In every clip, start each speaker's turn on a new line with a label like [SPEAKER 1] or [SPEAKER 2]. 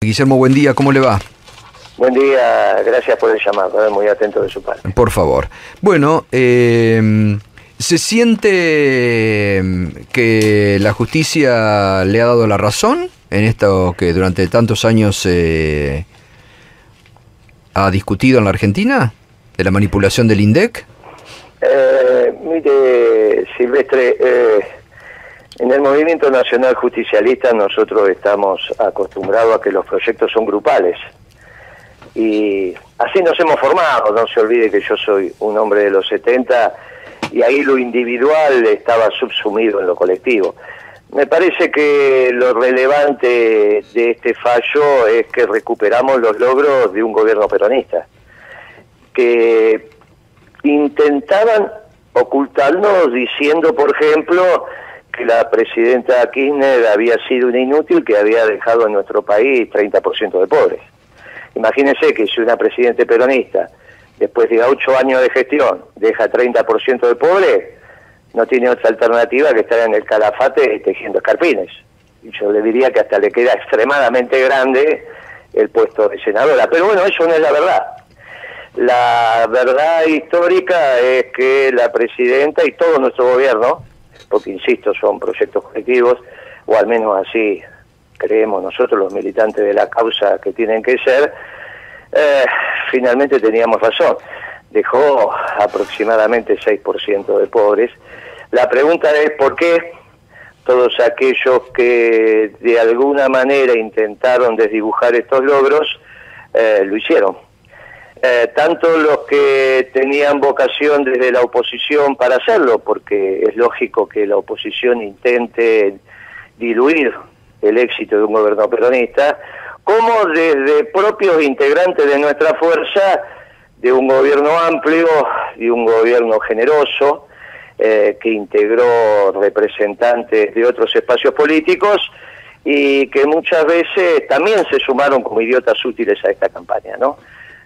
[SPEAKER 1] Guillermo, buen día, ¿cómo le va?
[SPEAKER 2] Buen día, gracias por el llamado, muy atento de su parte.
[SPEAKER 1] Por favor. Bueno, eh, ¿se siente que la justicia le ha dado la razón en esto que durante tantos años se ha discutido en la Argentina? ¿De la manipulación del INDEC?
[SPEAKER 2] Eh, mire, Silvestre, eh, en el movimiento nacional justicialista nosotros estamos acostumbrados a que los proyectos son grupales. Y así nos hemos formado, no se olvide que yo soy un hombre de los 70 y ahí lo individual estaba subsumido en lo colectivo. Me parece que lo relevante de este fallo es que recuperamos los logros de un gobierno peronista, que intentaban ocultarnos diciendo, por ejemplo, que la presidenta Kirchner había sido una inútil que había dejado en nuestro país 30% de pobres. Imagínense que si una presidente peronista, después de ocho años de gestión, deja 30% de pobres, no tiene otra alternativa que estar en el calafate tejiendo escarpines. Y yo le diría que hasta le queda extremadamente grande el puesto de senadora. Pero bueno, eso no es la verdad. La verdad histórica es que la presidenta y todo nuestro gobierno porque insisto, son proyectos colectivos, o al menos así creemos nosotros los militantes de la causa que tienen que ser, eh, finalmente teníamos razón. Dejó aproximadamente 6% de pobres. La pregunta es por qué todos aquellos que de alguna manera intentaron desdibujar estos logros eh, lo hicieron eh, tanto los que tenían vocación desde la oposición para hacerlo, porque es lógico que la oposición intente diluir el éxito de un gobierno peronista, como desde propios integrantes de nuestra fuerza, de un gobierno amplio, de un gobierno generoso, eh, que integró representantes de otros espacios políticos y que muchas veces también se sumaron como idiotas útiles a esta campaña, ¿no?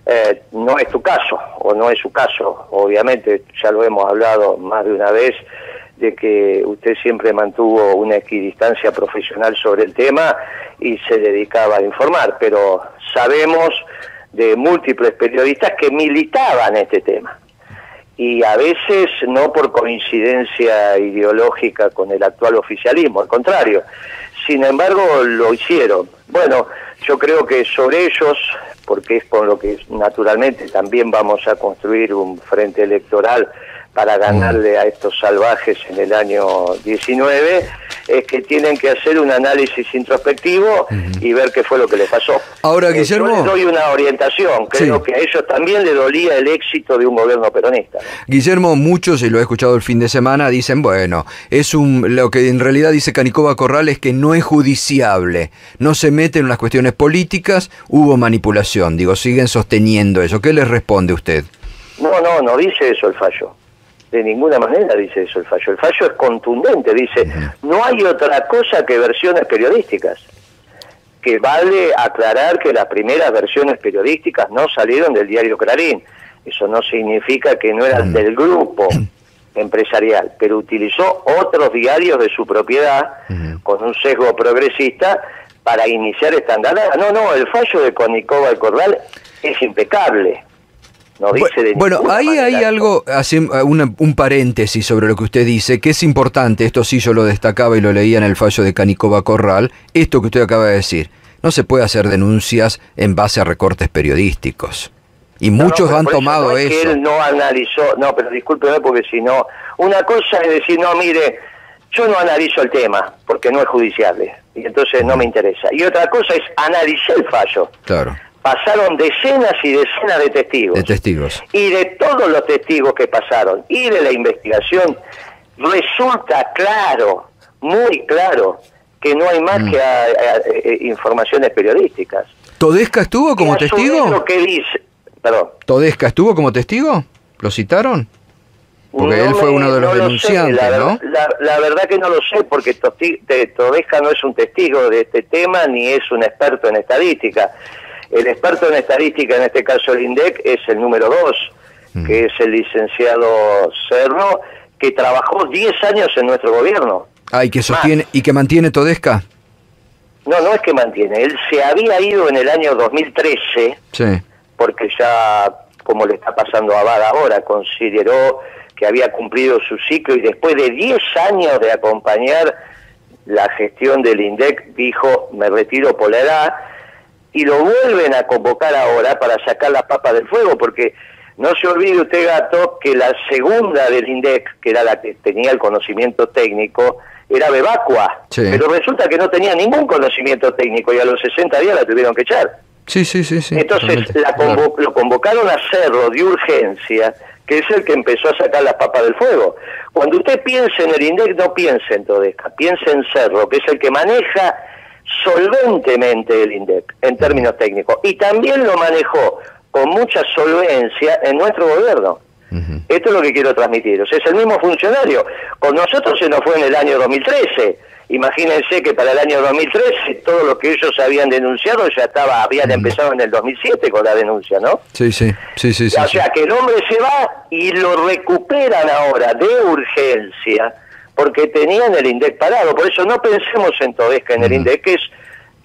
[SPEAKER 2] Eh, no es tu caso, o no es su caso, obviamente, ya lo hemos hablado más de una vez, de que usted siempre mantuvo una equidistancia profesional sobre el tema y se dedicaba a informar, pero sabemos de múltiples periodistas que militaban este tema y a veces no por coincidencia ideológica con el actual oficialismo, al contrario. Sin embargo, lo hicieron. Bueno, yo creo que sobre ellos porque es con lo que naturalmente también vamos a construir un frente electoral para ganarle a estos salvajes en el año 19, es que tienen que hacer un análisis introspectivo y ver qué fue lo que les pasó.
[SPEAKER 1] Ahora, eh, Guillermo... Yo
[SPEAKER 2] les doy una orientación, creo que a ellos también le dolía el éxito de un gobierno peronista.
[SPEAKER 1] Guillermo, muchos, y lo he escuchado el fin de semana, dicen, bueno, es un lo que en realidad dice Canicova Corral es que no es judiciable, no se mete en las cuestiones políticas, hubo manipulación, digo, siguen sosteniendo eso. ¿Qué les responde usted?
[SPEAKER 2] No, no, no dice eso el fallo de ninguna manera dice eso el fallo. El fallo es contundente, dice, no hay otra cosa que versiones periodísticas. Que vale aclarar que las primeras versiones periodísticas no salieron del diario Clarín. Eso no significa que no eran del grupo empresarial, pero utilizó otros diarios de su propiedad con un sesgo progresista para iniciar esta andada. No, no, el fallo de Conicova y Corral es impecable
[SPEAKER 1] bueno, ahí hay algo, hace un paréntesis sobre lo que usted dice, que es importante, esto sí yo lo destacaba y lo leía en el fallo de Canicova Corral, esto que usted acaba de decir, no se puede hacer denuncias en base a recortes periodísticos. Y muchos han tomado eso.
[SPEAKER 2] Que él no analizó, no, pero discúlpeme porque si no, una cosa es decir, no, mire, yo no analizo el tema porque no es judiciable y entonces no me interesa. Y otra cosa es analizar el fallo.
[SPEAKER 1] Claro
[SPEAKER 2] pasaron decenas y decenas de testigos.
[SPEAKER 1] De testigos.
[SPEAKER 2] Y de todos los testigos que pasaron y de la investigación, resulta claro, muy claro, que no hay más mm. que eh, informaciones periodísticas.
[SPEAKER 1] ¿Todesca estuvo como testigo?
[SPEAKER 2] Lo que dice, perdón.
[SPEAKER 1] ¿Todesca estuvo como testigo? ¿Lo citaron? Porque él fue uno de los denunciantes,
[SPEAKER 2] la,
[SPEAKER 1] ¿no?
[SPEAKER 2] La, verdad que no lo sé, porque Todesca no es un testigo de este tema ni es un experto en estadística. El experto en estadística, en este caso el INDEC, es el número dos, mm. que es el licenciado Cerro, que trabajó 10 años en nuestro gobierno.
[SPEAKER 1] Ah, y que sostiene, y que mantiene Todesca.
[SPEAKER 2] No, no es que mantiene. Él se había ido en el año 2013, porque ya, como le está pasando a Bada ahora, consideró que había cumplido su ciclo y después de 10 años de acompañar la gestión del INDEC, dijo, me retiro por la edad, y lo vuelven a convocar ahora para sacar la papa del fuego, porque no se olvide usted, Gato, que la segunda del INDEC, que era la que tenía el conocimiento técnico, era Bebacua, pero resulta que no tenía ningún conocimiento técnico y a los 60 días la tuvieron que echar.
[SPEAKER 1] Sí, sí, sí. sí
[SPEAKER 2] Entonces la lo convocaron a Cerro de urgencia, que es el que empezó a sacar las papas del fuego. Cuando usted piense en el INDEC, no piense en Todesca, piense en Cerro, que es el que maneja solventemente el INDEC en términos técnicos. Y también lo manejó con mucha solvencia en nuestro gobierno. Esto es lo que quiero transmitir. O sea, es el mismo funcionario. Con nosotros se nos fue en el año 2013. Imagínense que para el año 2013 todo lo que ellos habían denunciado ya estaba habían empezado en el 2007 con la denuncia, ¿no?
[SPEAKER 1] Sí, sí, sí, sí.
[SPEAKER 2] O sea, que el hombre se va y lo recuperan ahora de urgencia porque tenían el INDEC parado. Por eso no pensemos en Todesca en el INDEC, que es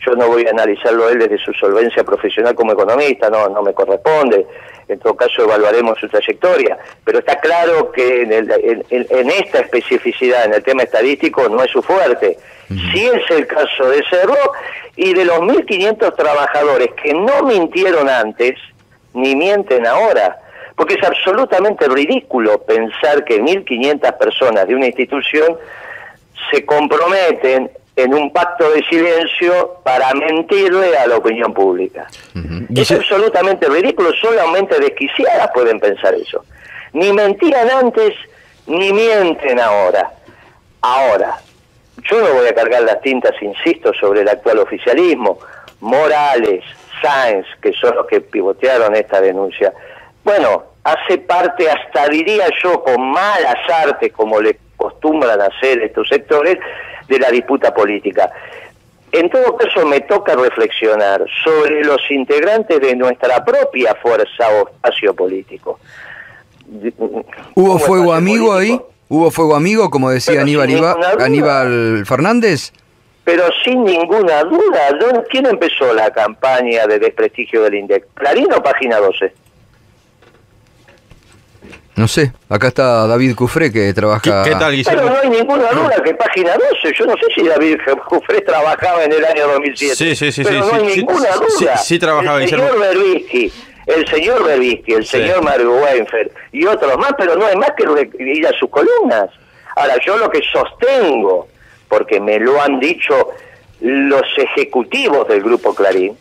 [SPEAKER 2] yo no voy a analizarlo él desde su solvencia profesional como economista, no, no me corresponde. En todo caso evaluaremos su trayectoria, pero está claro que en, esta especificidad, en el tema estadístico, no es su fuerte. Sí es el caso de Cerro y de los 1.500 trabajadores que no mintieron antes, ni mienten ahora. Porque es absolutamente ridículo pensar que 1.500 personas de una institución se comprometen en un pacto de silencio para mentirle a la opinión pública. Es absolutamente ridículo, solamente desquiciadas pueden pensar eso. Ni mentían antes, ni mienten ahora. Ahora, yo no voy a cargar las tintas, insisto, sobre el actual oficialismo. Morales, Sáenz, que son los que pivotearon esta denuncia. Bueno, hace parte, hasta diría yo, con malas artes, como le acostumbran hacer estos sectores, de la disputa política. En todo caso, me toca reflexionar sobre los integrantes de nuestra propia fuerza o espacio político.
[SPEAKER 1] ¿Hubo fuego amigo ahí? ¿Hubo fuego amigo, como decía Aníbal, Aníbal Fernández?
[SPEAKER 2] Pero sin ninguna duda, ¿quién empezó la campaña de desprestigio del INDEC? ¿Clarín o Página 12?
[SPEAKER 1] No sé, acá está David Cufré que trabaja...
[SPEAKER 2] ¿Qué, tal, Guillermo? Pero no hay ninguna duda que página 12, yo no sé si David Cufré trabajaba en el año 2007. Sí, sí, sí. Pero no hay ninguna duda.
[SPEAKER 1] Sí, trabajaba,
[SPEAKER 2] el señor Berbisky, el señor Berbisky, el señor Mario Weinfeld y otros más, pero no hay más que ir a sus columnas. Ahora, yo lo que sostengo, porque me lo han dicho los ejecutivos del Grupo Clarín,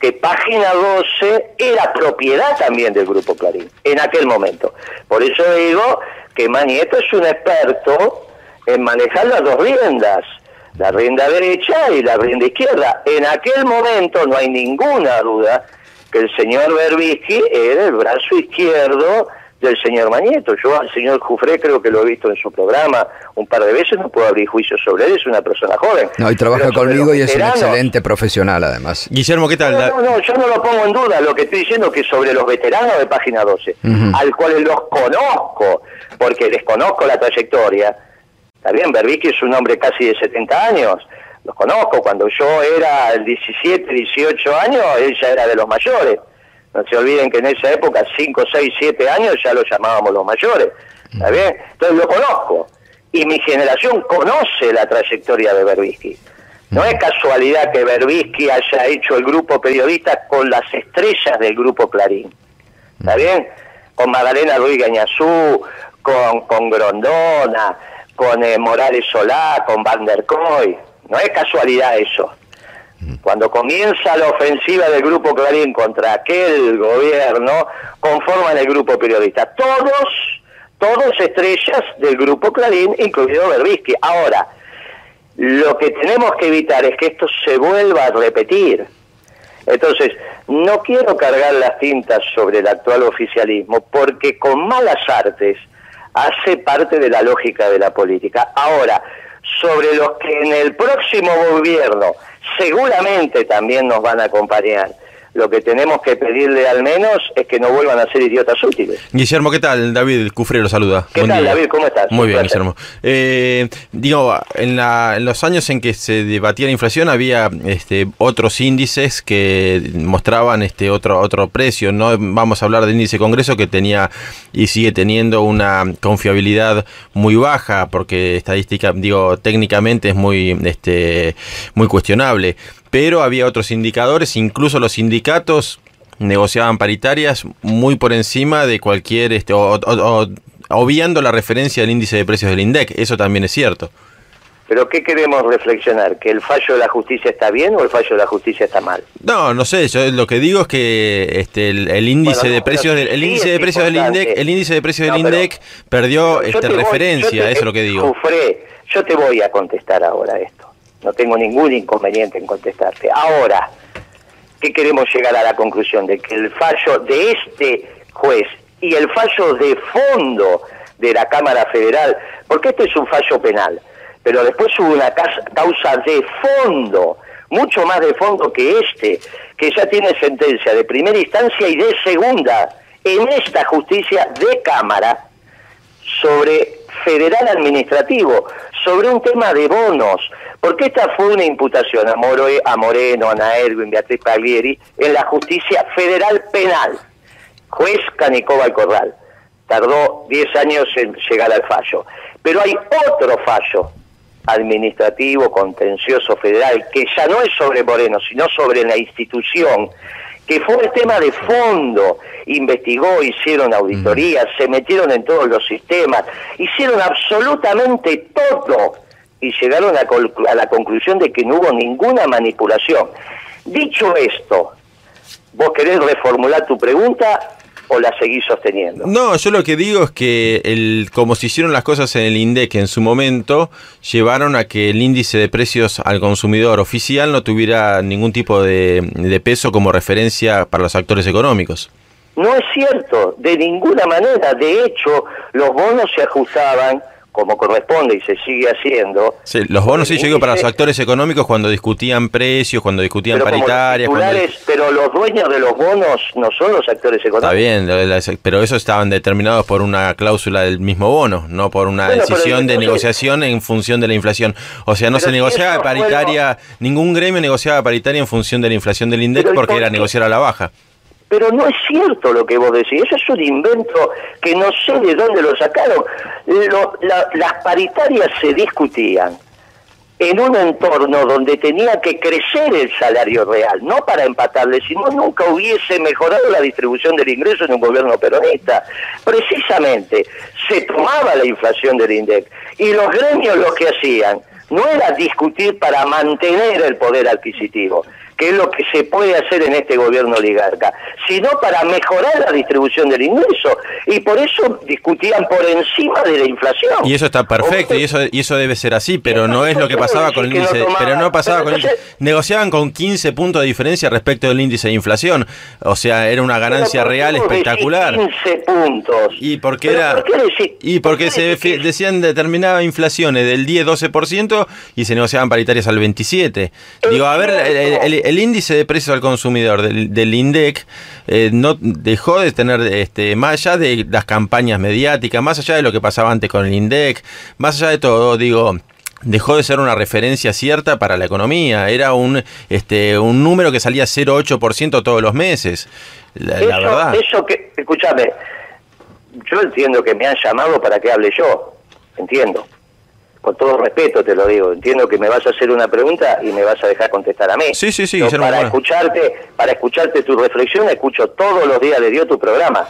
[SPEAKER 2] que Página 12 era propiedad también del Grupo Clarín, en aquel momento. Por eso digo que Manieto es un experto en manejar las dos riendas, la rienda derecha y la rienda izquierda. En aquel momento no hay ninguna duda que el señor Berbisky era el brazo izquierdo del señor Mañeto. Yo al señor Jufré creo que lo he visto en su programa un par de veces, no puedo abrir juicio sobre él, es una persona joven.
[SPEAKER 1] No, y trabaja conmigo y es un excelente profesional además.
[SPEAKER 3] Guillermo, ¿qué tal?
[SPEAKER 2] No, no, yo no lo pongo en duda, lo que estoy diciendo es que sobre los veteranos de Página 12, al cual los conozco, porque desconozco la trayectoria, está bien, Berbisky es un hombre casi de 70 años, los conozco, cuando yo era 17, 18 años, él ya era de los mayores no se olviden que en esa época, 5, 6, 7 años, ya lo llamábamos los mayores. ¿Está bien? Entonces lo conozco. Y mi generación conoce la trayectoria de Berbisky. No es casualidad que Berbisky haya hecho el grupo periodista con las estrellas del grupo Clarín. ¿Está bien? Con Magdalena Ruiz Gañazú, con, con Grondona, con eh, Morales Solá, con Van der Koy. No es casualidad eso. Cuando comienza la ofensiva del Grupo Clarín contra aquel gobierno, conforman el Grupo Periodista. Todos, todos estrellas del Grupo Clarín, incluido Berbisky. Ahora, lo que tenemos que evitar es que esto se vuelva a repetir. Entonces, no quiero cargar las tintas sobre el actual oficialismo porque con malas artes hace parte de la lógica de la política. Ahora, sobre los que en el próximo gobierno seguramente también nos van a acompañar. Lo que tenemos que pedirle al menos es que no vuelvan a ser idiotas útiles.
[SPEAKER 3] Guillermo, ¿qué tal? David Cufre lo saluda.
[SPEAKER 2] ¿Qué tal, David? ¿Cómo estás?
[SPEAKER 3] Muy bien, Guillermo. Eh, digo, en, los años en que se debatía la inflación había este, otros índices que mostraban este otro otro precio. No vamos a hablar del índice Congreso que tenía y sigue teniendo una confiabilidad muy baja porque estadística, digo, técnicamente es muy, este, muy cuestionable pero había otros indicadores, incluso los sindicatos negociaban paritarias muy por encima de cualquier, este, o, obviando la referencia al índice de precios del INDEC, eso también es cierto.
[SPEAKER 2] Pero ¿qué queremos reflexionar? ¿Que el fallo de la justicia está bien o el fallo de la justicia está mal?
[SPEAKER 3] No, no sé, yo lo que digo es que este, el, índice de precios del el índice de precios del INDEC, el índice de precios del INDEC perdió este, referencia, eso es lo que digo.
[SPEAKER 2] yo te voy a contestar ahora esto. No tengo ningún inconveniente en contestarte. Ahora, ¿qué queremos llegar a la conclusión? De que el fallo de este juez y el fallo de fondo de la Cámara Federal, porque este es un fallo penal, pero después hubo una causa de fondo, mucho más de fondo que este, que ya tiene sentencia de primera instancia y de segunda en esta justicia de Cámara sobre federal administrativo, sobre un tema de bonos, porque esta fue una imputación a, a Moreno, a Ana Erwin, Beatriz Paglieri, en la justicia federal penal, juez Canicova Corral. Tardó 10 años en llegar al fallo. Pero hay otro fallo administrativo, contencioso federal, que ya no es sobre Moreno, sino sobre la institución, que fue el tema de fondo, investigó, hicieron auditorías, se metieron en todos los sistemas, hicieron absolutamente todo y llegaron a, la conclusión de que no hubo ninguna manipulación. Dicho esto, ¿vos querés reformular tu pregunta o la seguís sosteniendo?
[SPEAKER 3] No, yo lo que digo es que el, como se hicieron las cosas en el INDEC en su momento, llevaron a que el índice de precios al consumidor oficial no tuviera ningún tipo de peso como referencia para los actores económicos.
[SPEAKER 2] No es cierto, de ninguna manera. De hecho, los bonos se ajustaban como corresponde y se sigue haciendo.
[SPEAKER 3] Sí, los bonos sí, yo digo para los actores económicos cuando discutían precios, cuando discutían paritarias.
[SPEAKER 2] Pero los dueños de los bonos no son los actores económicos.
[SPEAKER 3] Está bien, pero eso estaban determinados por una cláusula del mismo bono, no por una decisión de negociación en función de la inflación. O sea, no se negociaba paritaria, ningún gremio negociaba paritaria en función de la inflación del INDEC porque era negociar a la baja.
[SPEAKER 2] Pero no es cierto lo que vos decís, eso es un invento que no sé de dónde lo sacaron. las paritarias se discutían en un entorno donde tenía que crecer el salario real, no para empatarle, sino nunca hubiese mejorado la distribución del ingreso en un gobierno peronista. Precisamente se tomaba la inflación del INDEC y los gremios lo que hacían no era discutir para mantener el poder adquisitivo, que es lo que se puede hacer en este gobierno oligarca, sino para mejorar la distribución del ingreso. Y por eso discutían por encima de la inflación.
[SPEAKER 3] Y eso está perfecto, y eso, y eso debe ser así, pero no es lo que pasaba con el índice. pero no pasaba con el Negociaban con 15 puntos de diferencia respecto del índice de inflación. O sea, era una ganancia real espectacular.
[SPEAKER 2] 15 puntos.
[SPEAKER 3] Y porque era. y porque se decían determinaba inflaciones del 10-12% y se negociaban paritarias al 27. Digo, a ver, el el índice de precios al consumidor del, INDEC eh, no dejó de tener, este, más allá de las campañas mediáticas, más allá de lo que pasaba antes con el INDEC, más allá de todo, digo, dejó de ser una referencia cierta para la economía. Era un, este, un número que salía 0,8% todos los meses. La,
[SPEAKER 2] eso,
[SPEAKER 3] verdad.
[SPEAKER 2] Eso que, escúchame, yo entiendo que me han llamado para que hable yo. Entiendo con todo respeto te lo digo, entiendo que me vas a hacer una pregunta y me vas a dejar contestar a mí.
[SPEAKER 3] Sí, sí, sí.
[SPEAKER 2] para escucharte, para escucharte tu reflexión, escucho todos los días de Dios tu programa.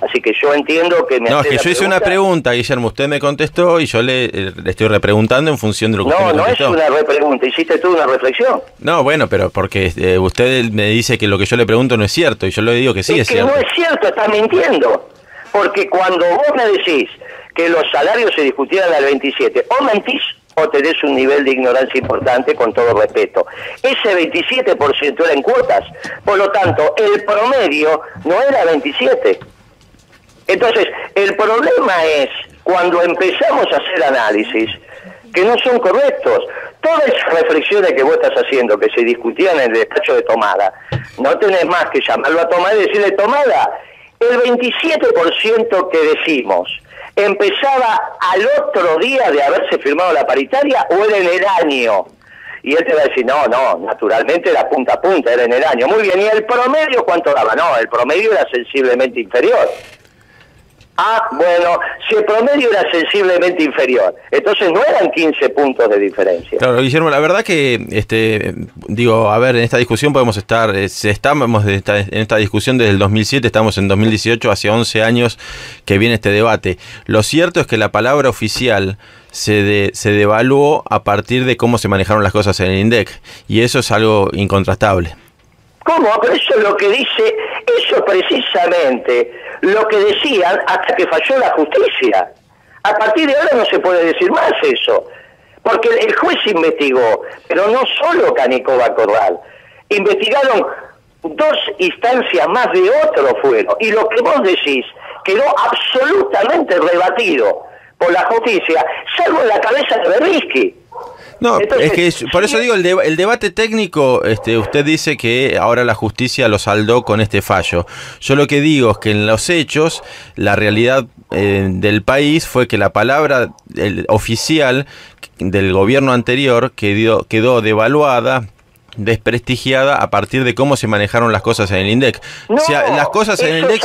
[SPEAKER 2] Así que yo entiendo que me
[SPEAKER 3] No, es que yo hice una pregunta, Guillermo, usted me contestó y yo le, le estoy repreguntando en función de lo que
[SPEAKER 2] no,
[SPEAKER 3] usted
[SPEAKER 2] me contestó. No, no es una repregunta, hiciste tú una reflexión.
[SPEAKER 3] No, bueno, pero porque eh, usted me dice que lo que yo le pregunto no es cierto y yo le digo que sí es,
[SPEAKER 2] es que
[SPEAKER 3] cierto.
[SPEAKER 2] no es cierto, estás mintiendo. Porque cuando vos me decís que los salarios se discutieran al 27. O mentís o tenés un nivel de ignorancia importante, con todo respeto. Ese 27% era en cuotas, por lo tanto, el promedio no era 27. Entonces, el problema es cuando empezamos a hacer análisis que no son correctos. todas esas reflexiones que vos estás haciendo, que se discutían en el despacho de Tomada, no tenés más que llamarlo a Tomada y decirle, Tomada, el 27% que decimos empezaba al otro día de haberse firmado la paritaria o era en el año. Y él te va a decir, no, no, naturalmente era punta a punta, era en el año. Muy bien, ¿y el promedio cuánto daba? No, el promedio era sensiblemente inferior. Ah, bueno, si el promedio era sensiblemente inferior, entonces no eran 15 puntos de diferencia.
[SPEAKER 3] Claro, Guillermo, la verdad que, este, digo, a ver, en esta discusión podemos estar, eh, estamos en esta discusión desde el 2007, estamos en 2018, hace 11 años que viene este debate. Lo cierto es que la palabra oficial se, se devaluó a partir de cómo se manejaron las cosas en el INDEC, y eso es algo incontrastable.
[SPEAKER 2] ¿Cómo? Pero eso es lo que dice, eso precisamente lo que decían hasta que falló la justicia. A partir de ahora no se puede decir más eso, porque el juez investigó, pero no solo Canicoba Corral, investigaron dos instancias más de otro fueron, y lo que vos decís quedó absolutamente rebatido por la justicia, salvo en la cabeza de Berisky.
[SPEAKER 3] No, es que por eso digo, el, el, debate técnico, este, usted dice que ahora la justicia lo saldó con este fallo. Yo lo que digo es que en los hechos, la realidad eh, del país fue que la palabra oficial del gobierno anterior quedó, quedó devaluada desprestigiada a partir de cómo se manejaron las cosas en el INDEC. o sea, las cosas en el INDEC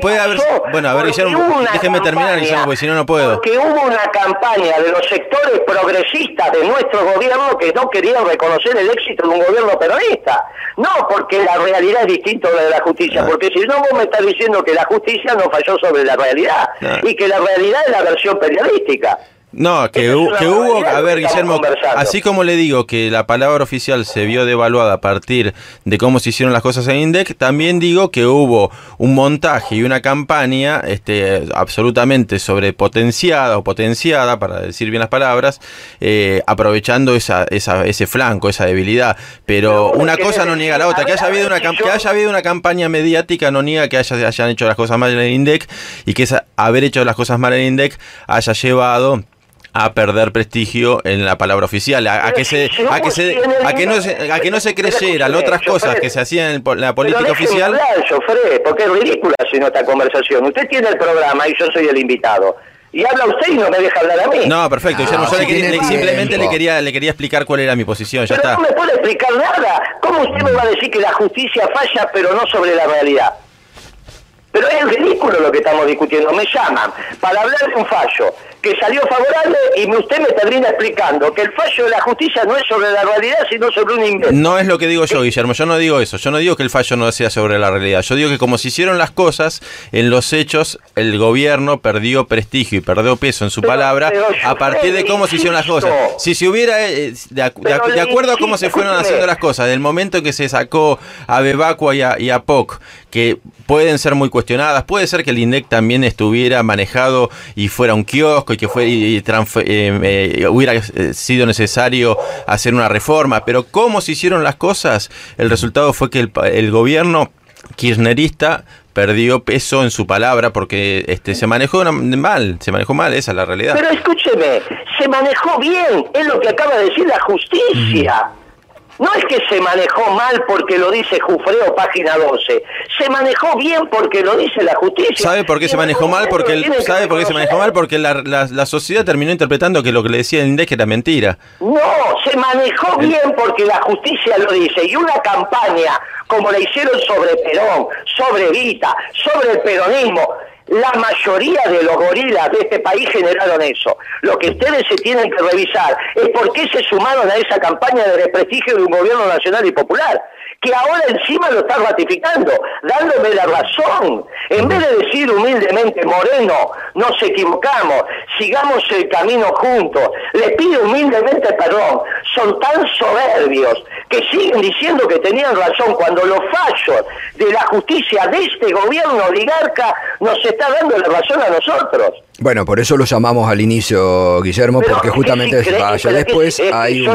[SPEAKER 3] puede, haber bueno, a ver, Guillermo, déjeme terminar, Guillermo, porque si no no puedo.
[SPEAKER 2] Porque hubo una campaña de los sectores progresistas de nuestro gobierno que no querían reconocer el éxito de un gobierno peronista. No, porque la realidad es distinta a la de la justicia, ah. porque si no vos me estás diciendo que la justicia no falló sobre la realidad ah. y que la realidad es la versión periodística.
[SPEAKER 3] No, que, hubo, a ver, Guillermo, así como le digo que la palabra oficial se vio devaluada a partir de cómo se hicieron las cosas en INDEC, también digo que hubo un montaje y una campaña este, absolutamente sobrepotenciada o potenciada, para decir bien las palabras, eh, aprovechando esa, esa, ese flanco, esa debilidad. Pero una cosa no niega la otra. Que haya, habido una, que haya habido una campaña mediática no niega que haya, hayan hecho las cosas mal en el INDEC y que esa, haber hecho las cosas mal en el INDEC haya llevado a perder prestigio en la palabra oficial, a, que se, a que se, a que no se, a que no se creyeran otras cosas que se hacían en la política oficial.
[SPEAKER 2] porque es ridícula si no esta conversación. Usted tiene el programa y yo soy el invitado. Y habla usted y no me deja hablar a mí.
[SPEAKER 3] No, perfecto. yo, simplemente le quería, le quería explicar cuál era mi posición. Ya
[SPEAKER 2] pero no me puede explicar nada. ¿Cómo usted me va a decir que la justicia falla pero no sobre la realidad? Pero es ridículo lo que estamos discutiendo. Me llaman para hablar de un fallo que salió favorable y usted me termina explicando que el fallo de la justicia no es sobre la realidad, sino sobre un invento.
[SPEAKER 3] No es lo que digo yo, Guillermo. Yo no digo eso. Yo no digo que el fallo no sea sobre la realidad. Yo digo que como se hicieron las cosas, en los hechos el gobierno perdió prestigio y perdió peso en su palabra a partir de cómo se hicieron las cosas. Si se hubiera, eh, de, acuerdo a cómo se fueron haciendo las cosas, del momento en que se sacó a Bebacua y a, y a POC, que pueden ser muy cuestionadas. Puede ser que el INDEC también estuviera manejado y fuera un kiosco y que fue, y, eh, eh, hubiera eh, sido necesario hacer una reforma. Pero cómo se hicieron las cosas, el resultado fue que el, el gobierno kirchnerista perdió peso en su palabra porque este se manejó mal, se manejó mal, esa es la realidad.
[SPEAKER 2] Pero escúcheme, se manejó bien, es lo que acaba de decir la justicia. No es que se manejó mal porque lo dice Jufreo, página 12. Se manejó bien porque lo dice la justicia.
[SPEAKER 3] ¿Sabe por qué se manejó mal? Porque ¿Sabe por qué se manejó mal? Porque la, la, sociedad terminó interpretando que lo que le decía el INDEC era mentira.
[SPEAKER 2] No, se manejó bien porque la justicia lo dice. Y una campaña como la hicieron sobre Perón, sobre Vita, sobre el peronismo, la mayoría de los gorilas de este país generaron eso. Lo que ustedes se tienen que revisar es por qué se sumaron a esa campaña de desprestigio de un gobierno nacional y popular que ahora encima lo está ratificando, dándome la razón. En vez de decir humildemente, Moreno, nos equivocamos, sigamos el camino juntos, le pido humildemente perdón, son tan soberbios que siguen diciendo que tenían razón cuando los fallos de la justicia de este gobierno oligarca nos está dando la razón a nosotros.
[SPEAKER 1] Bueno, por eso lo llamamos al inicio, Guillermo, porque justamente vaya. Después hay,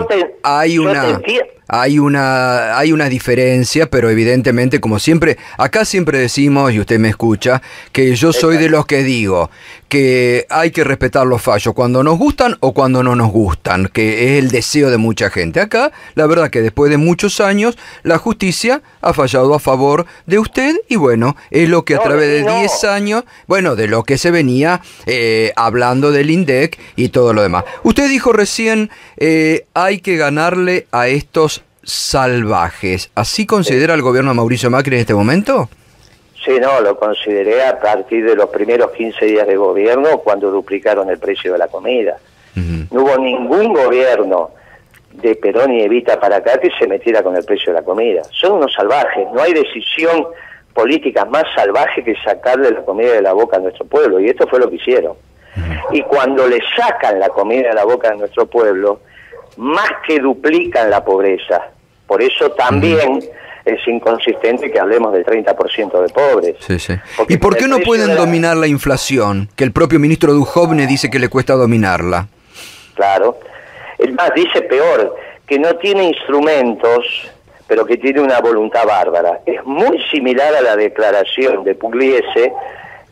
[SPEAKER 1] hay una hay una, hay una diferencia, pero evidentemente, como siempre, acá siempre decimos, y usted me escucha, que yo soy de los que digo que hay que respetar los fallos cuando nos gustan o cuando no nos gustan, que es el deseo de mucha gente. Acá, la verdad que después de muchos años, la justicia ha fallado a favor de usted y bueno, es lo que a través de 10 años, bueno, de lo que se venía eh, hablando del INDEC y todo lo demás. Usted dijo recién, eh, hay que ganarle a estos salvajes. ¿Así considera el gobierno de Mauricio Macri en este momento?
[SPEAKER 2] Sí, no, lo consideré a partir de los primeros 15 días de gobierno cuando duplicaron el precio de la comida. No hubo ningún gobierno de Perón y Evita para acá que se metiera con el precio de la comida. Son unos salvajes, no hay decisión política más salvaje que sacarle la comida de la boca a nuestro pueblo, y esto fue lo que hicieron. Y cuando le sacan la comida de la boca a nuestro pueblo, más que duplican la pobreza, por eso también es inconsistente que hablemos del 30% de pobres.
[SPEAKER 1] ¿Y por qué no pueden dominar la inflación? Que el propio ministro Duhovne dice que le cuesta dominarla.
[SPEAKER 2] Claro. Es más, dice peor, que no tiene instrumentos, pero que tiene una voluntad bárbara. Es muy similar a la declaración de Pugliese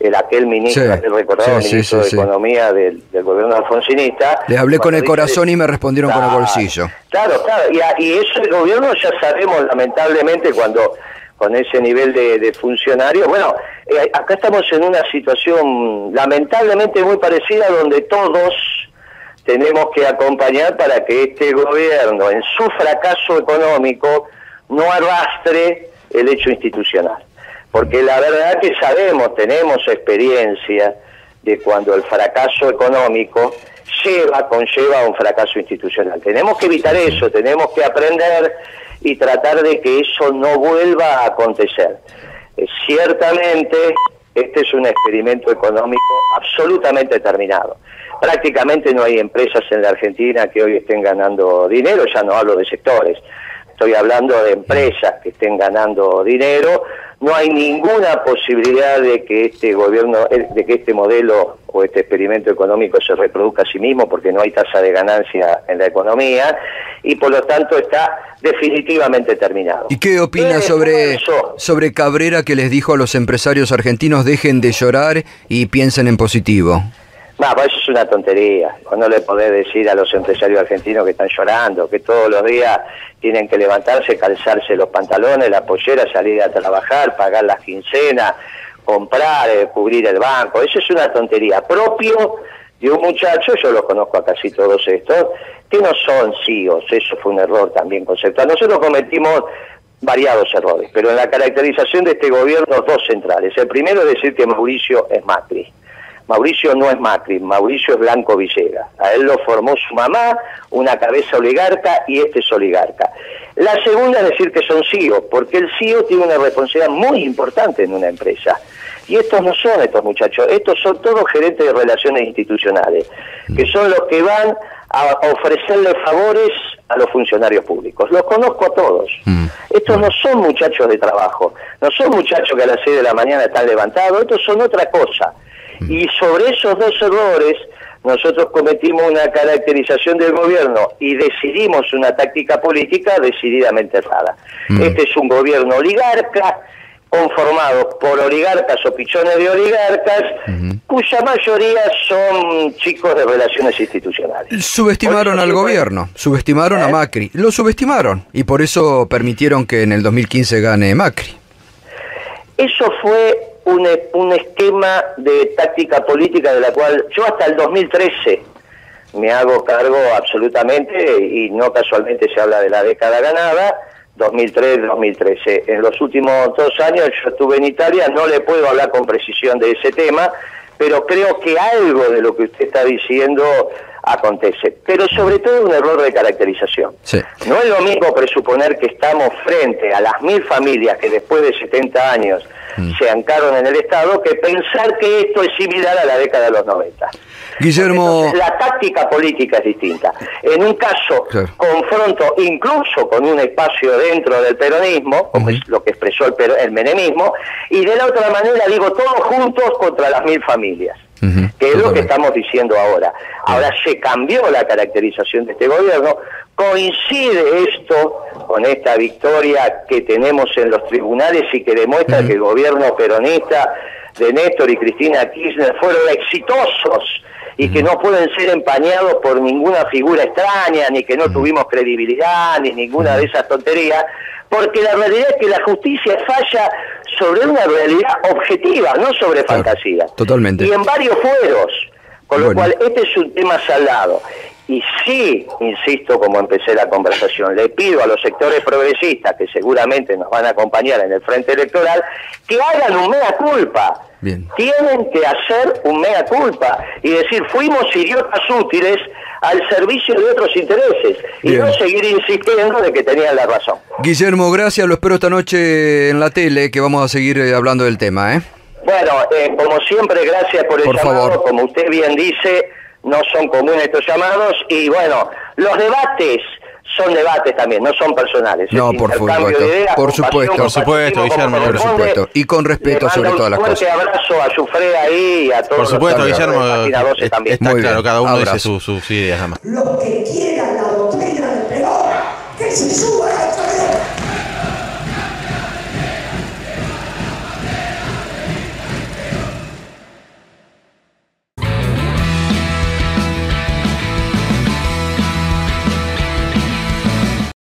[SPEAKER 2] el aquel ministro, aquel recordado ministro de Economía del, gobierno alfonsinista.
[SPEAKER 1] Le hablé con el corazón y me respondieron con el bolsillo.
[SPEAKER 2] Claro, claro, y, y, eso el gobierno ya sabemos lamentablemente cuando con ese nivel de, de funcionarios, bueno, eh, acá estamos en una situación lamentablemente muy parecida donde todos tenemos que acompañar para que este gobierno en su fracaso económico no arrastre el hecho institucional porque la verdad que sabemos, tenemos experiencia de cuando el fracaso económico lleva, conlleva a un fracaso institucional. Tenemos que evitar eso, tenemos que aprender y tratar de que eso no vuelva a acontecer. Eh, ciertamente, este es un experimento económico absolutamente terminado. Prácticamente no hay empresas en la Argentina que hoy estén ganando dinero, ya no hablo de sectores, estoy hablando de empresas que estén ganando dinero, no hay ninguna posibilidad de que este gobierno, eh, de que este modelo o este experimento económico se reproduzca a sí mismo porque no hay tasa de ganancia en la economía y por lo tanto está definitivamente terminado.
[SPEAKER 1] ¿Y qué opina sobre, sobre Cabrera que les dijo a los empresarios argentinos dejen de llorar y piensen en positivo?
[SPEAKER 2] No, pues eso es una tontería. No le podés decir a los empresarios argentinos que están llorando, que todos los días tienen que levantarse, calzarse los pantalones, la pollera, salir a trabajar, pagar las quincenas, comprar, eh, cubrir el banco. Eso es una tontería. Propio de un muchacho, yo los conozco a casi todos estos, que no son CIOs. Eso fue un error también conceptual. Nosotros cometimos variados errores, pero en la caracterización de este gobierno dos centrales. El primero es decir que Mauricio es Macri. Mauricio no es Macri, Mauricio es Blanco Villegas. A él lo formó su mamá, una cabeza oligarca, y este es oligarca. La segunda es decir que son CIO, e porque el CIO e tiene una responsabilidad muy importante en una empresa. Y estos no son estos muchachos, estos son todos gerentes de relaciones institucionales, que son los que van a ofrecerle favores a los funcionarios públicos. Los conozco a todos. Mm. Estos no son muchachos de trabajo, no son muchachos que a las 6 de la mañana están levantados, estos son otra cosa. Y sobre esos dos errores nosotros cometimos una caracterización del gobierno y decidimos una táctica política decididamente errada. Mm. Este es un gobierno oligarca, conformado por oligarcas o pichones de oligarcas, cuya mayoría son chicos de relaciones institucionales.
[SPEAKER 1] Subestimaron al gobierno, subestimaron a ¿Eh? Macri, lo subestimaron y por eso permitieron que en el 2015 gane Macri.
[SPEAKER 2] Eso fue un, un esquema de táctica política de la cual yo hasta el 2013 me hago cargo absolutamente y no casualmente se habla de la década ganada, 2003-2013. En los últimos dos años yo estuve en Italia, no le puedo hablar con precisión de ese tema, pero creo que algo de lo que usted está diciendo acontece. Pero sobre todo un error de caracterización. No es lo mismo presuponer que estamos frente a las mil familias que después de 70 años mm. se ancaron en el Estado que pensar que esto es similar a la década de los 90.
[SPEAKER 1] Guillermo.
[SPEAKER 2] la táctica política es distinta. En un caso, confronto incluso con un espacio dentro del peronismo, como es lo que expresó el, el menemismo, y de la otra manera digo todos juntos contra las mil familias que es lo que estamos diciendo ahora. Ahora se cambió la caracterización de este gobierno. Coincide esto con esta victoria que tenemos en los tribunales y que demuestra que el gobierno peronista de Néstor y Cristina Kirchner fueron exitosos y que no pueden ser empañados por ninguna figura extraña, ni que no tuvimos credibilidad, ni ninguna de esas tonterías, porque la realidad es que la justicia falla sobre una realidad objetiva, no sobre fantasía.
[SPEAKER 1] Totalmente.
[SPEAKER 2] Y en varios fueros. Con lo cual, este es un tema salado. Y sí, insisto, como empecé la conversación, le pido a los sectores progresistas, que seguramente nos van a acompañar en el frente electoral, que hagan un mea culpa. Bien. Tienen que hacer un mea culpa y decir, fuimos idiotas útiles al servicio de otros intereses y no seguir insistiendo de que tenían la razón.
[SPEAKER 1] Guillermo, gracias, lo espero esta noche en la tele, que vamos a seguir eh, hablando del tema. ¿eh?
[SPEAKER 2] Bueno, eh, como siempre, gracias por el llamado, como usted bien dice no son comunes estos llamados y bueno, los debates son debates también, no son personales.
[SPEAKER 1] No, por supuesto. por supuesto, por supuesto, Guillermo, por supuesto. Y con respeto sobre todas las cosas.
[SPEAKER 2] Un fuerte abrazo a Sufre ahí y a todos.
[SPEAKER 3] Por supuesto, Guillermo. Está claro, cada uno dice sus ideas nada más.
[SPEAKER 4] Los que quieran la doctrina del peor, que se suba